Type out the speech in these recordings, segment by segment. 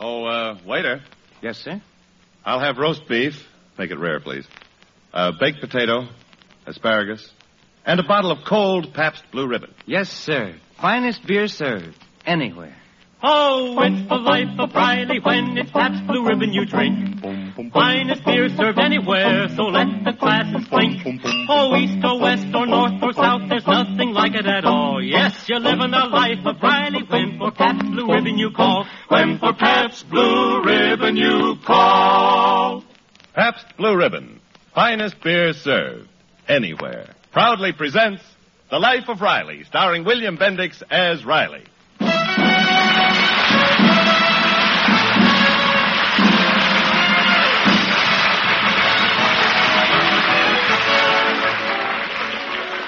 Oh, uh, waiter. Yes, sir. I'll have roast beef. Make it rare, please. Uh, baked potato, asparagus, and a bottle of cold Pabst Blue Ribbon. Yes, sir. Finest beer served anywhere. Oh, it's the life of Riley when it's Pabst Blue Ribbon you drink. Finest beer served anywhere, so let the glasses blink. Oh, east or west or north or south, there's nothing like it at all. Yes, you're living the life of Riley when for Pabst Blue Ribbon you call. When for Pabst Blue Ribbon you call. Pabst Blue Ribbon. Finest beer served anywhere. Proudly presents The Life of Riley, starring William Bendix as Riley.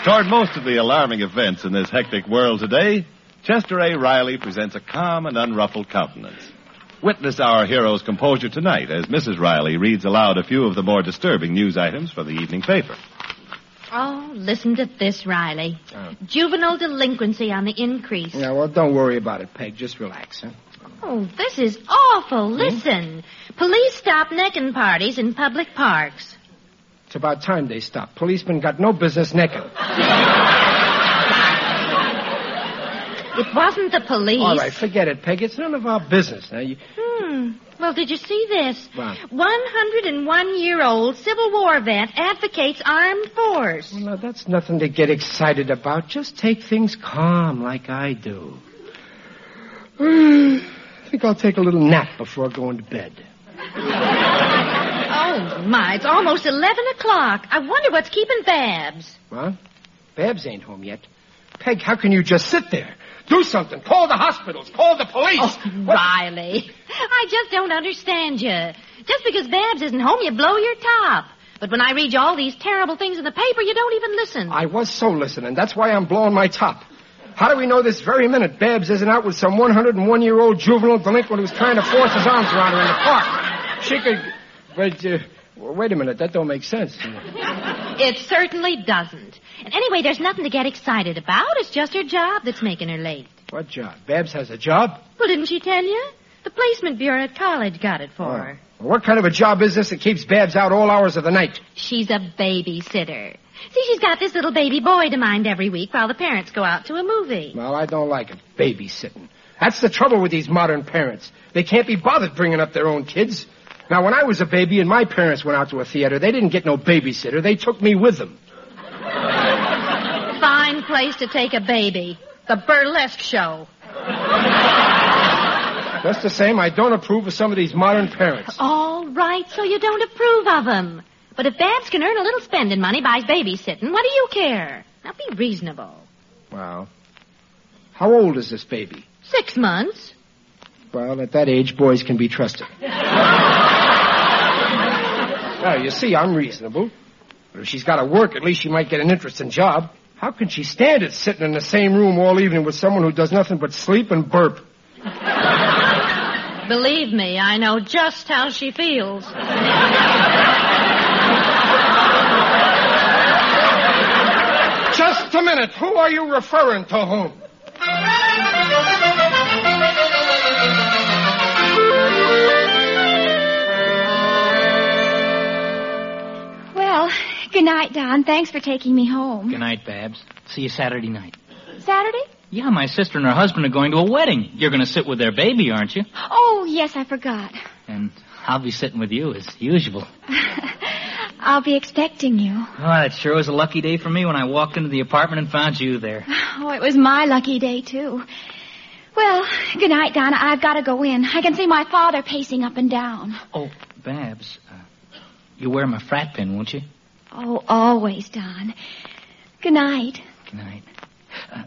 Toward most of the alarming events in this hectic world today, Chester A. Riley presents a calm and unruffled countenance. Witness our hero's composure tonight as Mrs. Riley reads aloud a few of the more disturbing news items for the evening paper. Oh, listen to this, Riley. Oh. Juvenile delinquency on the increase. Yeah, well, don't worry about it, Peg. Just relax, huh? Oh, this is awful. Hmm? Listen. Police stop necking parties in public parks. It's about time they stop. Policemen got no business necking. It wasn't the police. All right, forget it, Peg. It's none of our business. Now, you... Hmm. Well, did you see this? What? 101 year old Civil War vet advocates armed force. Well, now, that's nothing to get excited about. Just take things calm like I do. I think I'll take a little nap before going to bed. Oh, my. It's almost 11 o'clock. I wonder what's keeping Babs. What? Babs ain't home yet. Peg, how can you just sit there? Do something. Call the hospitals. Call the police. Oh, Riley. I just don't understand you. Just because Babs isn't home, you blow your top. But when I read you all these terrible things in the paper, you don't even listen. I was so listening. That's why I'm blowing my top. How do we know this very minute Babs isn't out with some 101 year old juvenile delinquent who's trying to force his arms around her in the park? She could. But, uh, wait a minute. That don't make sense. It certainly doesn't. Anyway, there's nothing to get excited about. It's just her job that's making her late. What job? Babs has a job? Well, didn't she tell you? The placement bureau at college got it for oh. her. Well, What kind of a job is this that keeps Babs out all hours of the night? She's a babysitter. See, she's got this little baby boy to mind every week while the parents go out to a movie. Well, I don't like it. Babysitting. That's the trouble with these modern parents. They can't be bothered bringing up their own kids. Now, when I was a baby and my parents went out to a theater, they didn't get no babysitter. They took me with them. Fine place to take a baby. The burlesque show. Just the same, I don't approve of some of these modern parents. All right, so you don't approve of them. But if Babs can earn a little spending money by babysitting, what do you care? Now be reasonable. Wow. How old is this baby? Six months. Well, at that age, boys can be trusted. well, you see, I'm reasonable. But if she's got to work, at least she might get an interesting job. How can she stand it sitting in the same room all evening with someone who does nothing but sleep and burp? Believe me, I know just how she feels. Just a minute. Who are you referring to whom? Good night, Don. Thanks for taking me home. Good night, Babs. See you Saturday night. Saturday? Yeah, my sister and her husband are going to a wedding. You're going to sit with their baby, aren't you? Oh, yes, I forgot. And I'll be sitting with you as usual. I'll be expecting you. Oh, it sure was a lucky day for me when I walked into the apartment and found you there. Oh, it was my lucky day, too. Well, good night, Donna. I've got to go in. I can see my father pacing up and down. Oh, Babs, uh, you wear my frat pin, won't you? Oh, always, Don. Good night. Good night. Uh,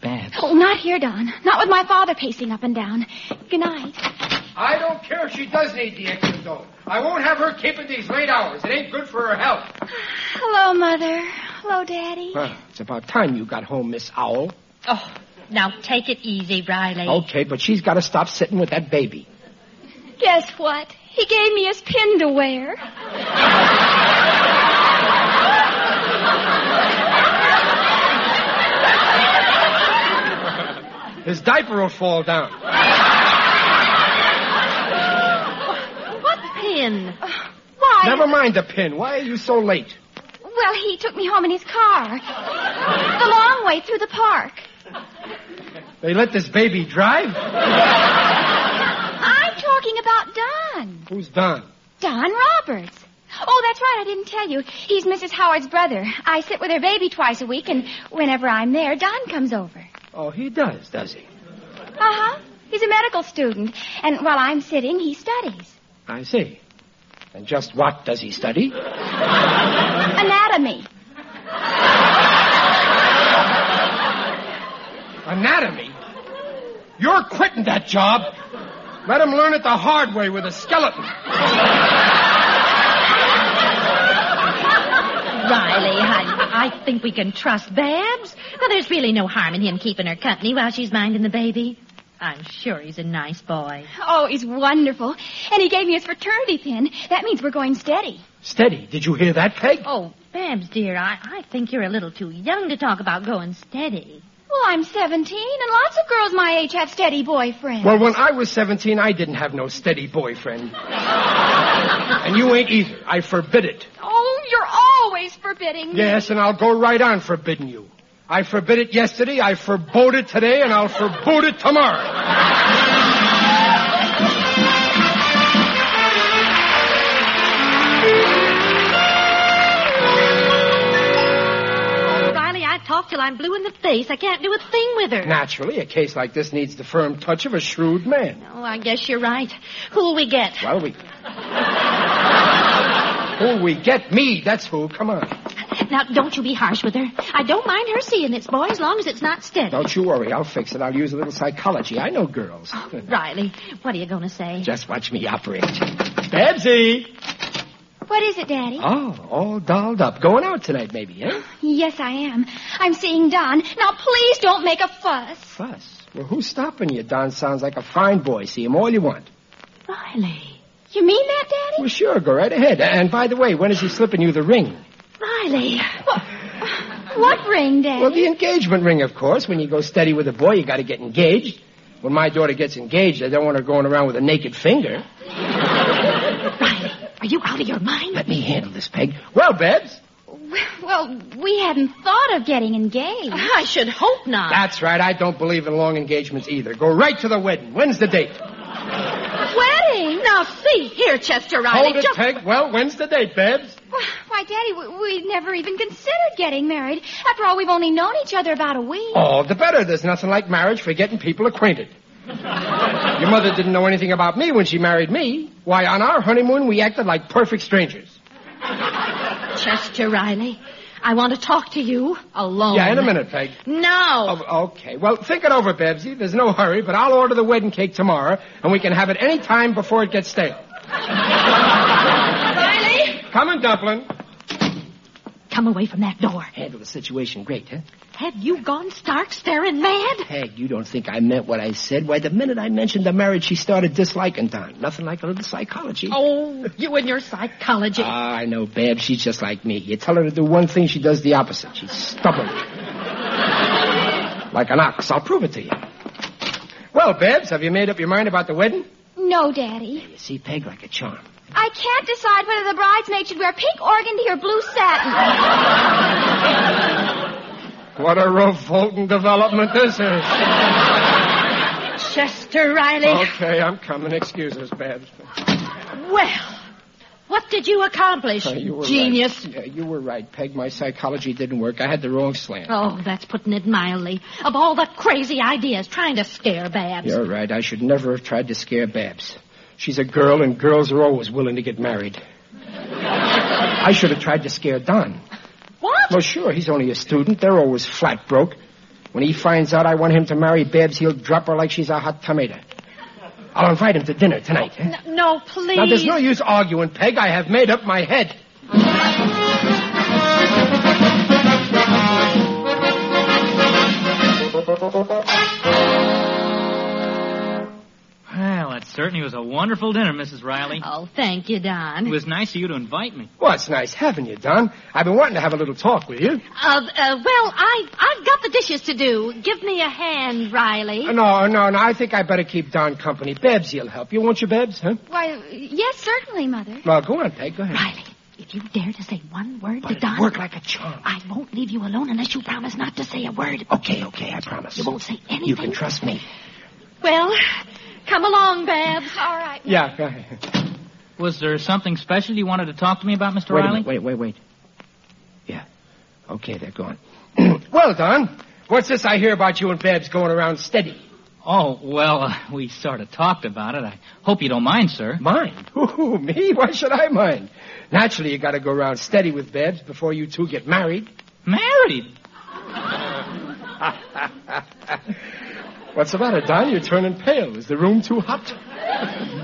Babs. Oh, not here, Don. Not with my father pacing up and down. Good night. I don't care if she does need the extra dough. I won't have her keeping these late hours. It ain't good for her health. Hello, Mother. Hello, Daddy. Well, it's about time you got home, Miss Owl. Oh, now take it easy, Riley. Okay, but she's got to stop sitting with that baby. Guess what? He gave me his pin to wear. His diaper will fall down. What pin? Why? Never mind the pin. Why are you so late? Well, he took me home in his car. The long way through the park. They let this baby drive? I'm talking about Don. Who's Don? Don Roberts. Oh, that's right. I didn't tell you. He's Mrs. Howard's brother. I sit with her baby twice a week, and whenever I'm there, Don comes over. Oh, he does, does he? Uh huh. He's a medical student, and while I'm sitting, he studies I see. And just what does he study? anatomy. Anatomy? You're quitting that job. Let him learn it the hard way with a skeleton. Riley, honey, I think we can trust Babs. Now, there's really no harm in him keeping her company while she's minding the baby. I'm sure he's a nice boy. Oh, he's wonderful. And he gave me his fraternity pin. That means we're going steady. Steady. Did you hear that, Peg? Oh, Babs, dear, I, I think you're a little too young to talk about going steady. Well, I'm 17, and lots of girls my age have steady boyfriends. Well, when I was 17, I didn't have no steady boyfriend. and you ain't either. I forbid it. Oh, you're always forbidding me. Yes, and I'll go right on forbidding you. I forbid it yesterday, I forbode it today, and I'll forbode it tomorrow. Oh, Riley, I talk till I'm blue in the face. I can't do a thing with her. Naturally, a case like this needs the firm touch of a shrewd man. Oh, I guess you're right. Who'll we get? Well, we. Who we get? Me, that's who. Come on. Now, don't you be harsh with her. I don't mind her seeing this boy as long as it's not steady. Don't you worry, I'll fix it. I'll use a little psychology. I know girls. Riley, what are you going to say? Just watch me operate. Babsy! What is it, Daddy? Oh, all dolled up. Going out tonight, maybe, eh? Yes, I am. I'm seeing Don. Now, please don't make a fuss. Fuss. Well, who's stopping you? Don sounds like a fine boy. See him all you want. Riley. You mean that, Daddy? Well, sure, go right ahead. And by the way, when is he slipping you the ring? Riley. What, what ring, Daddy? Well, the engagement ring, of course. When you go steady with a boy, you got to get engaged. When my daughter gets engaged, I don't want her going around with a naked finger. Riley, are you out of your mind? Let me handle this, Peg. Well, Babs. Well, we hadn't thought of getting engaged. I should hope not. That's right. I don't believe in long engagements either. Go right to the wedding. When's the date? Wedding? Now, see here, Chester Riley. Hold it, just... Peg. Well, when's the date, Babs? Why, Daddy, we, we never even considered getting married. After all, we've only known each other about a week. All the better. There's nothing like marriage for getting people acquainted. Your mother didn't know anything about me when she married me. Why, on our honeymoon, we acted like perfect strangers. Chester Riley, I want to talk to you alone. Yeah, in a minute, Peg. No. Oh, okay. Well, think it over, Babsy. There's no hurry, but I'll order the wedding cake tomorrow, and we can have it any time before it gets stale. Riley? Coming, Dumpling. Come away from that door. Handle the situation great, huh? Have you gone stark staring mad? Peg, you don't think I meant what I said? Why, the minute I mentioned the marriage, she started disliking Don. Nothing like a little psychology. Oh, you and your psychology. Ah, I know, Babs. She's just like me. You tell her to do one thing, she does the opposite. She's stubborn. like an ox. I'll prove it to you. Well, Babs, have you made up your mind about the wedding? No, Daddy. You see, Peg like a charm. I can't decide whether the bridesmaid should wear pink organdy or blue satin. What a revolting development this is. Chester Riley. Okay, I'm coming. Excuse us, Babs. Well, what did you accomplish, Uh, you were genius? Right. Yeah, you were right, Peg. My psychology didn't work. I had the wrong slant. Oh, that's putting it mildly. Of all the crazy ideas, trying to scare Babs. You're right. I should never have tried to scare Babs. She's a girl, and girls are always willing to get married. I should have tried to scare Don. What? Well, sure, he's only a student. They're always flat broke. When he finds out I want him to marry Babs, he'll drop her like she's a hot tomato. I'll invite him to dinner tonight. eh? N- no, please. Now, there's no use arguing, Peg. I have made up my head. Certainly was a wonderful dinner, Mrs. Riley. Oh, thank you, Don. It was nice of you to invite me. Well, it's nice having you, Don. I've been wanting to have a little talk with you. Uh, uh, well, I, I've got the dishes to do. Give me a hand, Riley. No, no, no. I think I better keep Don company. Babsy'll help you, won't you, Babs? Huh? Why, yes, certainly, Mother. Well, go on, Peg. Go ahead. Riley, if you dare to say one word But to it'll Don, work like a charm. I won't leave you alone unless you promise not to say a word. Okay, okay, I promise. You won't say anything. You can trust me. Well, come along, Babs. All right. Yeah, go ahead. Was there something special you wanted to talk to me about, Mr. Wait Riley? minute, wait, wait, wait. Yeah. Okay, they're gone. well, Don, what's this I hear about you and Babs going around steady? Oh, well, uh, we sort of talked about it. I hope you don't mind, sir. Mind? Ooh, me? Why should I mind? Naturally, you gotta go around steady with Babs before you two get married. Married? What's the matter, Don? You're turning pale. Is the room too hot?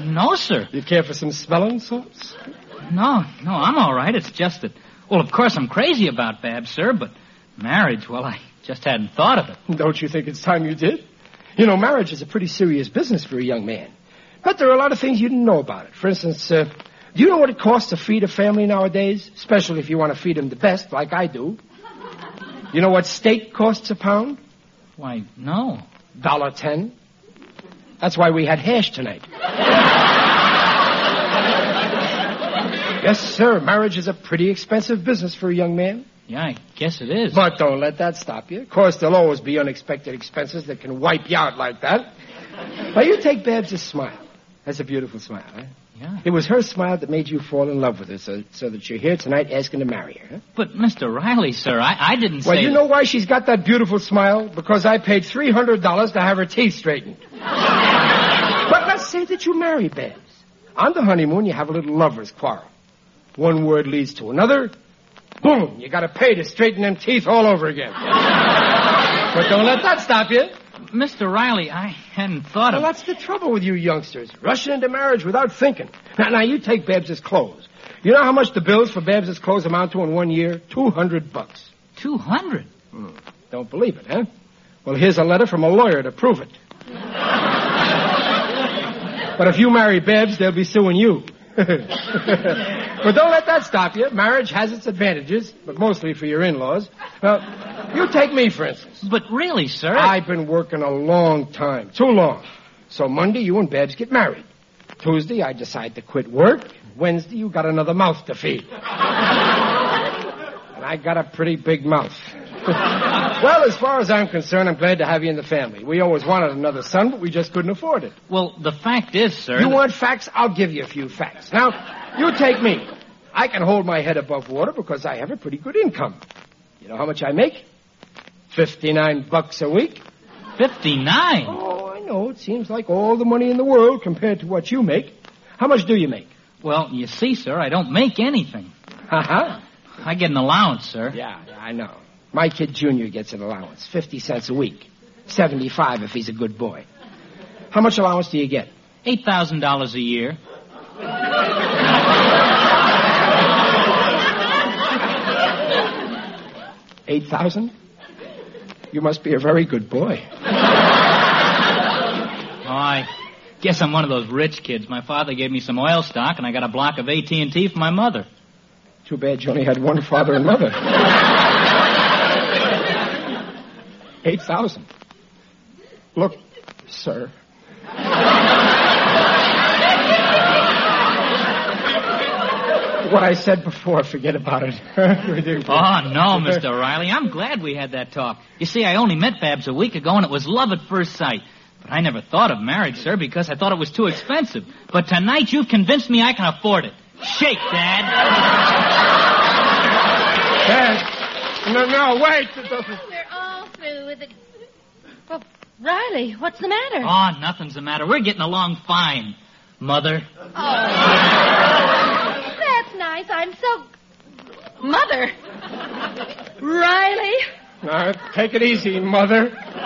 No, sir. You care for some smelling salts? No, no, I'm all right. It's just that, well, of course I'm crazy about Babs, sir, but marriage, well, I just hadn't thought of it. Don't you think it's time you did? You know, marriage is a pretty serious business for a young man. But there are a lot of things you didn't know about it. For instance, uh, do you know what it costs to feed a family nowadays? Especially if you want to feed them the best, like I do. You know what steak costs a pound? Why, no. Dollar ten. That's why we had hash tonight. yes, sir. Marriage is a pretty expensive business for a young man. Yeah, I guess it is. But don't let that stop you. Of course, there'll always be unexpected expenses that can wipe you out like that. But you take Babs' smile. That's a beautiful smile, huh? Yeah. It was her smile that made you fall in love with her, so, so that you're here tonight asking to marry her. Huh? But, Mr. Riley, sir, I, I didn't say. Well, you know why she's got that beautiful smile? Because I paid $300 to have her teeth straightened. but let's say that you marry Babs. On the honeymoon, you have a little lover's quarrel. One word leads to another. Boom! You gotta pay to straighten them teeth all over again. but don't let that stop you. Mr. Riley, I hadn't thought Well, of... Well, that's the trouble with you youngsters. Rushing into marriage without thinking. Now, now you take Babs's clothes. You know how much the bills for Babs's clothes amount to in one year? Two hundred bucks. Two hundred? Hmm. Don't believe it, huh? Well, here's a letter from a lawyer to prove it. but if you marry Babs, they'll be suing you. but don't let that stop you. Marriage has its advantages, but mostly for your in-laws. Now, you take me, for instance. But really, sir... I've been working a long time. Too long. So Monday, you and Babs get married. Tuesday, I decide to quit work. Wednesday, you got another mouth to feed. and I got a pretty big mouth. well, as far as I'm concerned, I'm glad to have you in the family. We always wanted another son, but we just couldn't afford it. Well, the fact is, sir... You that- want facts? I'll give you a few facts. Now, you take me. I can hold my head above water because I have a pretty good income. You know how much I make? Fifty-nine bucks a week. Fifty-nine? Oh, I know. It seems like all the money in the world compared to what you make. How much do you make? Well, you see, sir, I don't make anything. Uh-huh. I get an allowance, sir. Yeah, yeah, I know. My kid Junior gets an allowance. Fifty cents a week. Seventy-five if he's a good boy. How much allowance do you get? Eight thousand dollars a year. Eight thousand? You must be a very good boy. Oh, I guess I'm one of those rich kids. My father gave me some oil stock, and I got a block of AT&T for my mother. Too bad you only had one father and mother. Eight thousand. Look, sir. what I said before, forget about it. Oh, no, Mr. Riley. I'm glad we had that talk. You see, I only met Babs a week ago, and it was love at first sight. But I never thought of marriage, sir, because I thought it was too expensive. But tonight you've convinced me I can afford it. Shake, Dad. Dad. No, no, wait. We're all through with it. Well, Riley, what's the matter? Oh, nothing's the matter. We're getting along fine, Mother. Oh. That's nice. I'm so. Mother! Riley! Now, take it easy, mother. Uh,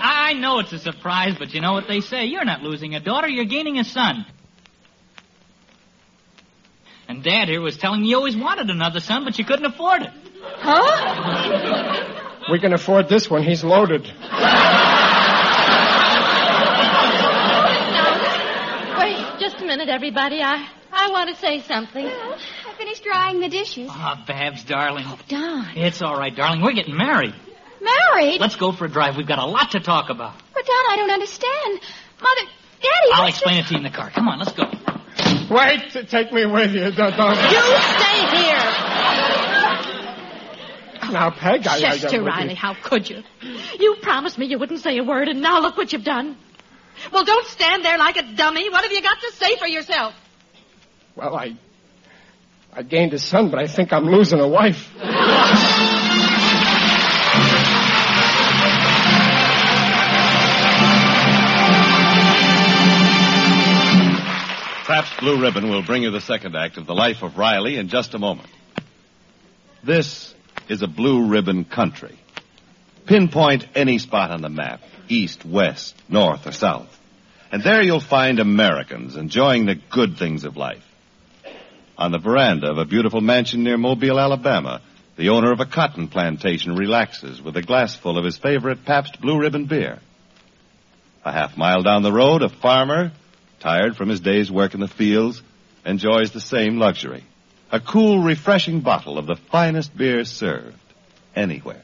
I, I know it's a surprise, but you know what they say. You're not losing a daughter, you're gaining a son. And Dad here was telling me you always wanted another son, but you couldn't afford it. Huh? We can afford this one. He's loaded. Wait just a minute, everybody. I, I want to say something. I finished drying the dishes. Ah, Babs, darling. Oh, Don. It's all right, darling. We're getting married. Married? Let's go for a drive. We've got a lot to talk about. But, Don, I don't understand. Mother, Daddy, I'll what's explain it to you in the car. Come on, let's go. Wait take me with you. Don't, don't. You stay here! Now, Peg, I... I Chester don't- Riley, how could you? You promised me you wouldn't say a word, and now look what you've done. Well, don't stand there like a dummy. What have you got to say for yourself? Well, I... I gained a son, but I think I'm losing a wife. Pabst Blue Ribbon will bring you the second act of The Life of Riley in just a moment. This is a blue ribbon country. Pinpoint any spot on the map, east, west, north, or south. And there you'll find Americans enjoying the good things of life. On the veranda of a beautiful mansion near Mobile, Alabama, the owner of a cotton plantation relaxes with a glassful of his favorite Pabst Blue Ribbon beer. A half mile down the road, a farmer, tired from his day's work in the fields, enjoys the same luxury. A cool, refreshing bottle of the finest beer served anywhere.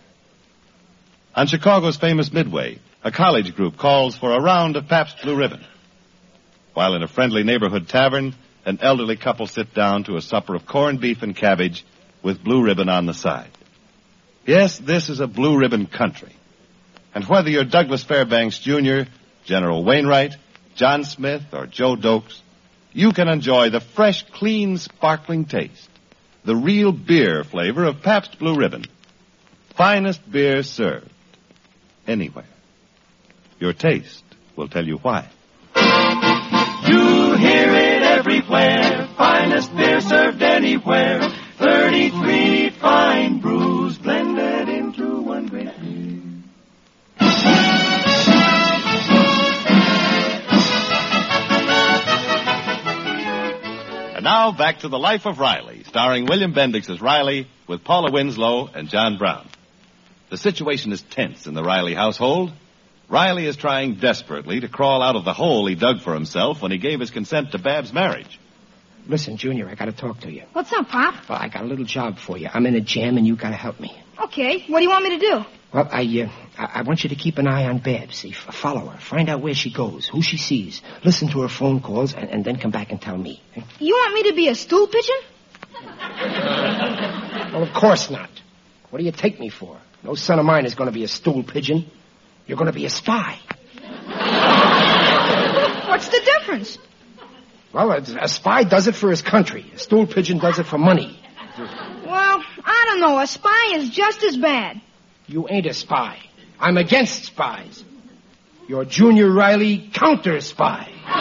On Chicago's famous Midway, a college group calls for a round of Pabst Blue Ribbon. While in a friendly neighborhood tavern, an elderly couple sit down to a supper of corned beef and cabbage with blue ribbon on the side. Yes, this is a blue ribbon country. And whether you're Douglas Fairbanks Jr., General Wainwright, John Smith, or Joe Dokes, you can enjoy the fresh, clean, sparkling taste, the real beer flavor of Pabst Blue Ribbon. Finest beer served anywhere. Your taste will tell you why. You hear it everywhere. Back to the life of Riley, starring William Bendix as Riley with Paula Winslow and John Brown. The situation is tense in the Riley household. Riley is trying desperately to crawl out of the hole he dug for himself when he gave his consent to Bab's marriage. Listen, Junior, I gotta talk to you. What's up, Pop? Well, I got a little job for you. I'm in a jam, and you gotta help me. Okay, what do you want me to do? Well, I, uh, I I want you to keep an eye on Babs. See, f- follow her, find out where she goes, who she sees, listen to her phone calls, and, and then come back and tell me. You want me to be a stool pigeon? Well, of course not. What do you take me for? No son of mine is going to be a stool pigeon. You're going to be a spy. What's the difference? Well, a, a spy does it for his country. A stool pigeon does it for money. Well, I don't know. A spy is just as bad. You ain't a spy. I'm against spies. You're Junior Riley counter spy. Well,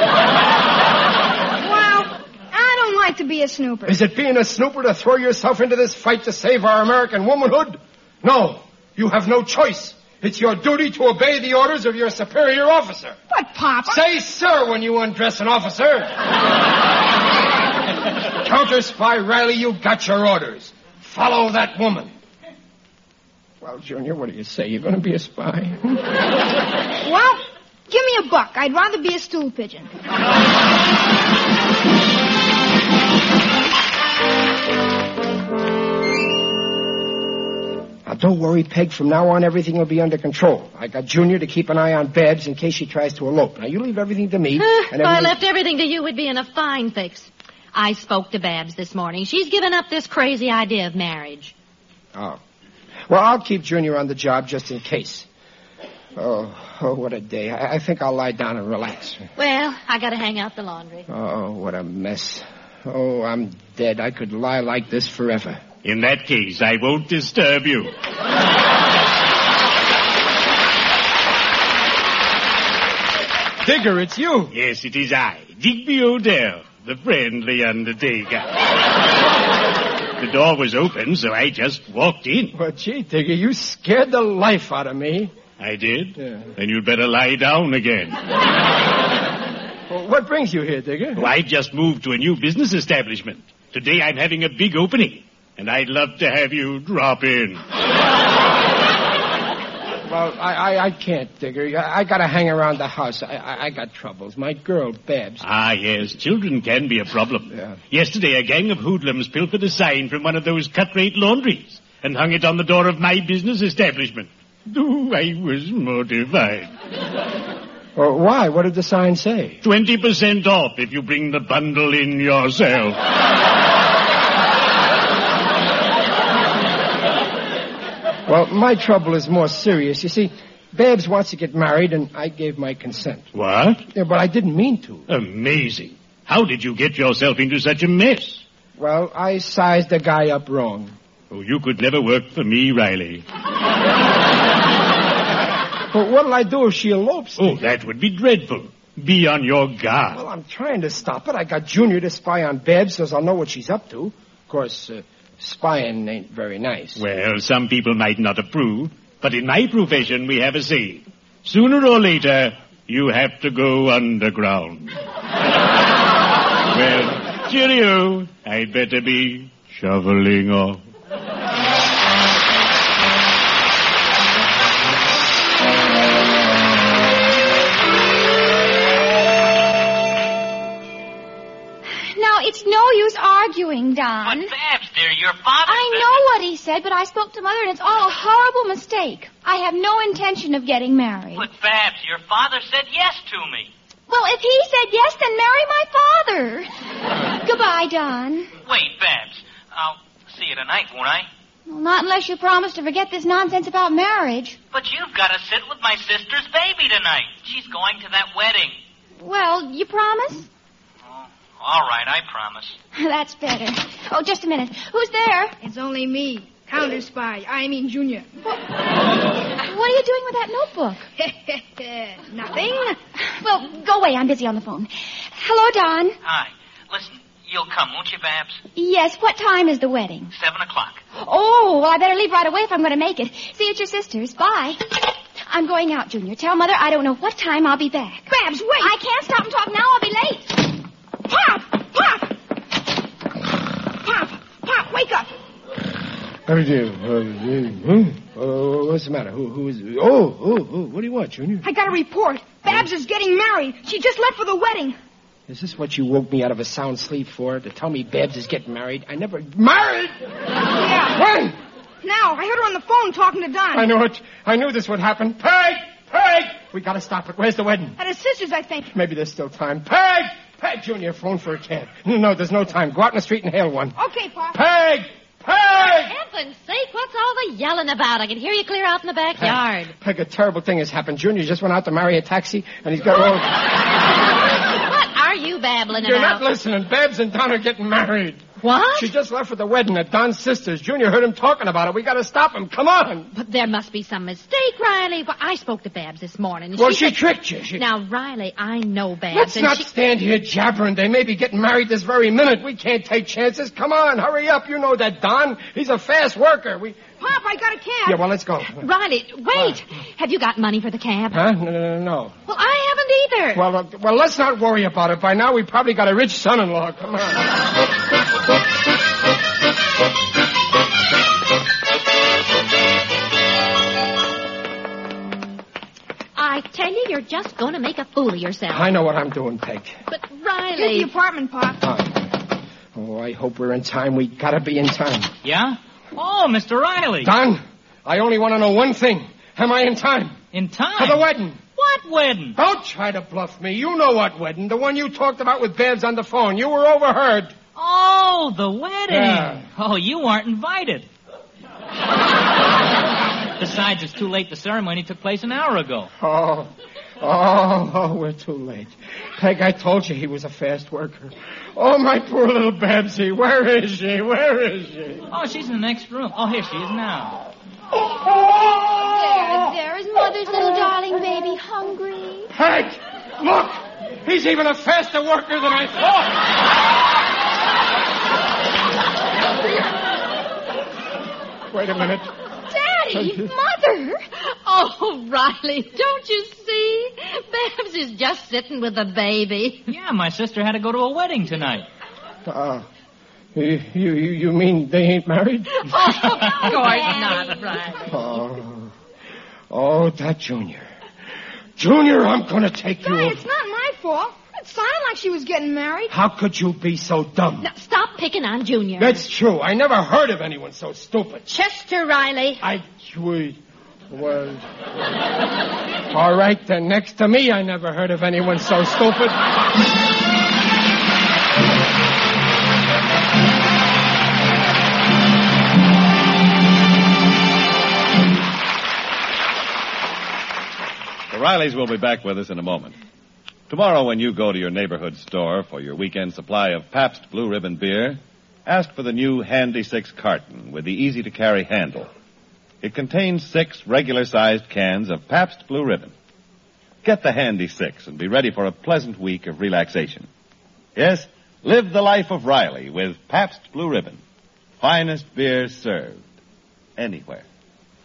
I don't like to be a snooper. Is it being a snooper to throw yourself into this fight to save our American womanhood? No. You have no choice. It's your duty to obey the orders of your superior officer. But, Pop, Say sir when you undress an officer. Counter spy Riley, you got your orders. Follow that woman. Well, Junior, what do you say? You're going to be a spy? Well, give me a buck. I'd rather be a stool pigeon. Now, don't worry, Peg. From now on, everything will be under control. I got Junior to keep an eye on Babs in case she tries to elope. Now, you leave everything to me. if and I left everything to you, we'd be in a fine fix. I spoke to Babs this morning. She's given up this crazy idea of marriage. Oh. Well, I'll keep Junior on the job just in case. Oh, oh what a day. I, I think I'll lie down and relax. Well, I gotta hang out the laundry. Oh, what a mess. Oh, I'm dead. I could lie like this forever. In that case, I won't disturb you. Digger, it's you. Yes, it is I, Digby O'Dell, the friendly undertaker. the door was open, so I just walked in. Well, gee, Digger, you scared the life out of me. I did? Yeah. Then you'd better lie down again. Well, what brings you here, Digger? Oh, I just moved to a new business establishment. Today I'm having a big opening, and I'd love to have you drop in. Well, I, I, I can't, Digger. I, I gotta hang around the house. I, I, I got troubles. My girl, Babs. Ah, yes, children can be a problem. Yeah. Yesterday, a gang of hoodlums pilfered a sign from one of those cut-rate laundries and hung it on the door of my business establishment. Oh, I was mortified. Well, why? What did the sign say? 20% off if you bring the bundle in yourself. Well, my trouble is more serious. You see, Babs wants to get married, and I gave my consent. What? Yeah, but I didn't mean to. Amazing. How did you get yourself into such a mess? Well, I sized the guy up wrong. Oh, you could never work for me, Riley. But what'll I do if she elopes? Oh, that would be dreadful. Be on your guard. Well, I'm trying to stop it. I got Junior to spy on Babs so I'll know what she's up to. Of course, uh, spying ain't very nice. Well, some people might not approve, but in my profession we have a saying. Sooner or later, you have to go underground. well, cheerio. I'd better be shoveling off. Now, it's no use arguing, Don. But Babs, your father. I know what he said, but I spoke to Mother, and it's all a horrible mistake. I have no intention of getting married. But Babs, your father said yes to me. Well, if he said yes, then marry my father. Goodbye, Don. Wait, Babs. I'll see you tonight, won't I? Well, not unless you promise to forget this nonsense about marriage. But you've got to sit with my sister's baby tonight. She's going to that wedding. Well, you promise? All right, I promise. That's better. Oh, just a minute. Who's there? It's only me, counter spy. I mean Junior. What are you doing with that notebook? Nothing. Well, go away. I'm busy on the phone. Hello, Don. Hi. Listen, you'll come, won't you, Babs? Yes, what time is the wedding? Seven o'clock. Oh, well, I better leave right away if I'm going to make it. See you at your sister's. Bye. I'm going out, Junior. Tell Mother I don't know what time I'll be back. Babs, wait. I can't stop and talk now. I'll be late. Pop! Pop! Pop! Pop! Wake up! How do you do? Uh, what's the matter? Who, who is? Oh, oh, oh! What do you want, Junior? I got a report. Babs is getting married. She just left for the wedding. Is this what you woke me out of a sound sleep for? To tell me Babs is getting married? I never married. Yeah. When? Now, I heard her on the phone talking to Don. I knew it. I knew this would happen. Peg, Peg, we gotta stop it. Where's the wedding? At his sister's, I think. Maybe there's still time. Peg, Peg, Junior, phone for a cab. No, no, there's no time. Go out in the street and hail one. Okay, Pop. Peg, Peg! For heaven's sake, what's all the yelling about? I can hear you clear out in the backyard. Peg, a terrible thing has happened. Junior just went out to marry a taxi, and he's got all. What are you babbling about? You're not listening. Babs and Don are getting married. What? She just left for the wedding at Don's sister's. Junior heard him talking about it. We gotta stop him. Come on. But there must be some mistake, Riley. Well, I spoke to Babs this morning. Well, she said- tricked you. She- Now, Riley, I know Babs. Let's not she... stand here jabbering. They may be getting married this very minute. We can't take chances. Come on, hurry up. You know that Don. He's a fast worker. We. Pop, I got a cab. Yeah, well, let's go. Riley, wait. Uh, uh. Have you got money for the cab? Huh? No, no, no. Well, I haven't either. Well, uh, well, let's not worry about it. By now, we've probably got a rich son-in-law. Come on. I tell you, you're just going to make a fool of yourself. I know what I'm doing, Peg. But Riley, Here's the apartment, Pop. Oh, I hope we're in time. We gotta be in time. Yeah? Oh, Mr. Riley. Don, I only want to know one thing. Am I in time? In time? For the wedding. What wedding? Don't try to bluff me. You know what wedding. The one you talked about with Babs on the phone. You were overheard. Oh, the wedding. Yeah. Oh, you aren't invited. Besides, it's too late. The ceremony took place an hour ago. Oh, oh, oh, we're too late. Peg, I told you he was a fast worker. Oh, my poor little Babsy. Where is she? Where is she? Oh, she's in the next room. Oh, here she is now. There, there is Mother's little darling baby hungry. Peg, look. He's even a faster worker than I thought. Wait a minute. Daddy, Mother. Oh, Riley, don't you see? Babs is just sitting with the baby. Yeah, my sister had to go to a wedding tonight. Uh, you, you, you mean they ain't married? Oh, of course not, Riley. Oh, oh, that Junior. Junior, I'm gonna take you. Hey, it's not my fault. It sounded like she was getting married. How could you be so dumb? Now, stop picking on Junior. That's true. I never heard of anyone so stupid. Chester Riley. I, we, well, all right, then next to me, I never heard of anyone so stupid. The Rileys will be back with us in a moment. Tomorrow, when you go to your neighborhood store for your weekend supply of Pabst Blue Ribbon beer, ask for the new Handy Six carton with the easy to carry handle. It contains six regular sized cans of Pabst Blue Ribbon. Get the Handy Six and be ready for a pleasant week of relaxation. Yes, live the life of Riley with Pabst Blue Ribbon. Finest beer served anywhere.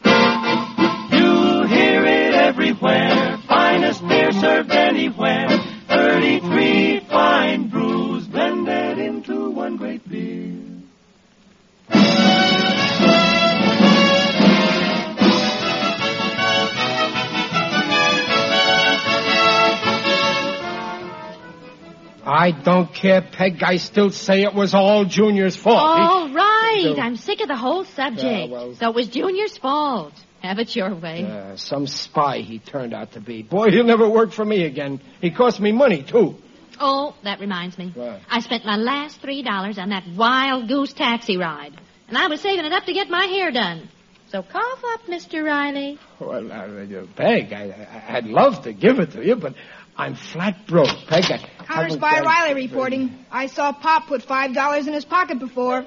You hear it everywhere. Finest beer served anywhere. 33 fine brews blended into one great beer. I don't care, Peg. I still say it was all Junior's fault. All right. So- I'm sick of the whole subject. Yeah, well- So it was Junior's fault. Have it your way. Uh, some spy he turned out to be. Boy, he'll never work for me again. He cost me money, too. Oh, that reminds me. What? I spent my last three dollars on that wild goose taxi ride. And I was saving it up to get my hair done. So cough up, Mr. Riley. Well, uh, Peg, I, I, I'd love to give it to you, but I'm flat broke, Peg. I, Counter I- Spy Riley reporting. I saw Pop put five dollars in his pocket before.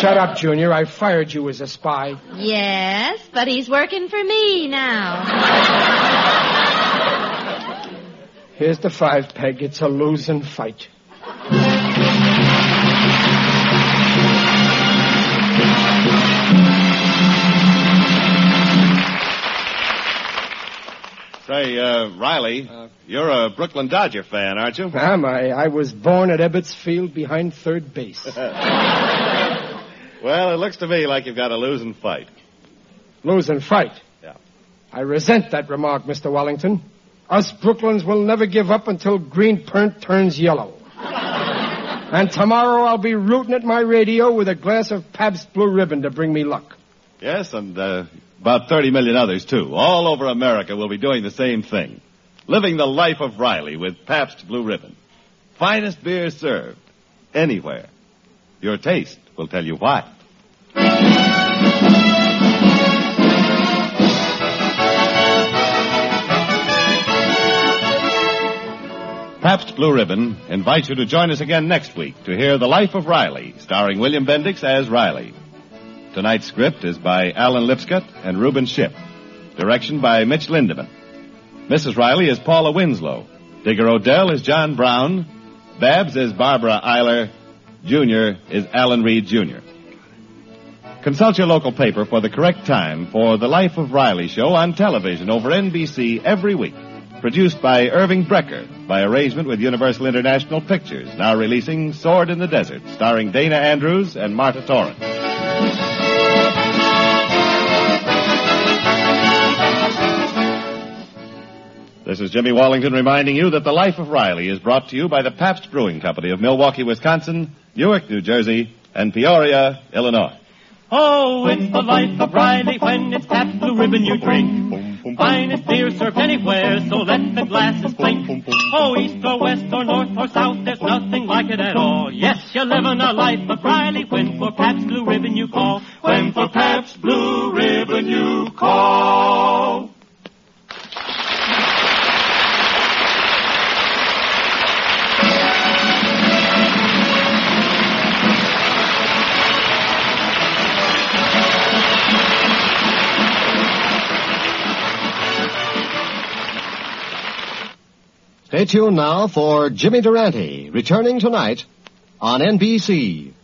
Shut up, Junior. I fired you as a spy. Yes, but he's working for me now. Here's the five, Peg. It's a losing fight. Say, uh, Riley, you're a Brooklyn Dodger fan, aren't you? Am I? I was born at Ebbets Field behind third base. Well, it looks to me like you've got a losing fight. Losing fight. Yeah. I resent that remark, Mr. Wallington. Us Brooklyns will never give up until green pernt turns yellow. and tomorrow I'll be rooting at my radio with a glass of Pabst Blue Ribbon to bring me luck. Yes, and uh, about 30 million others, too. All over America will be doing the same thing. Living the life of Riley with Pabst Blue Ribbon. Finest beer served. Anywhere. Your taste will tell you why. Pabst Blue Ribbon invites you to join us again next week to hear The Life of Riley, starring William Bendix as Riley. Tonight's script is by Alan Lipscott and Reuben Ship. Direction by Mitch Lindeman. Mrs. Riley is Paula Winslow. Digger O'Dell is John Brown. Babs is Barbara Eiler. Junior is Alan Reed Jr. Consult your local paper for the correct time for The Life of Riley show on television over NBC every week. Produced by Irving Brecher by arrangement with Universal International Pictures, now releasing Sword in the Desert, starring Dana Andrews and Marta Toren. This is Jimmy Wallington reminding you that The Life of Riley is brought to you by the Pabst Brewing Company of Milwaukee, Wisconsin, Newark, New Jersey, and Peoria, Illinois. Oh, it's the life of Riley when it's Pabst Blue Ribbon you drink. Finest beer served anywhere, so let the glasses clink. Oh, east or west or north or south, there's nothing like it at all. Yes, you're living a life of Riley when for Pabst Blue Ribbon you call. When for Pabst Blue Ribbon you call. Stay tuned now for Jimmy Durante, returning tonight on NBC.